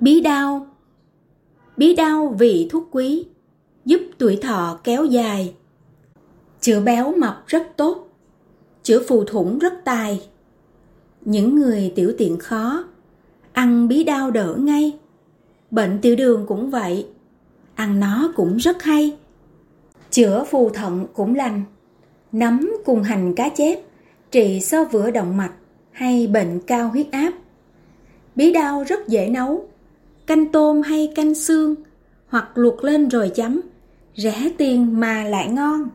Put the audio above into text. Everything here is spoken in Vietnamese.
Bí đao Bí đao vị thuốc quý, giúp tuổi thọ kéo dài. Chữa béo mập rất tốt, chữa phù thủng rất tài. Những người tiểu tiện khó, ăn bí đao đỡ ngay. Bệnh tiểu đường cũng vậy, ăn nó cũng rất hay. Chữa phù thận cũng lành, nấm cùng hành cá chép, trị sơ vữa động mạch hay bệnh cao huyết áp. Bí đao rất dễ nấu, canh tôm hay canh xương, hoặc luộc lên rồi chấm, rẻ tiền mà lại ngon.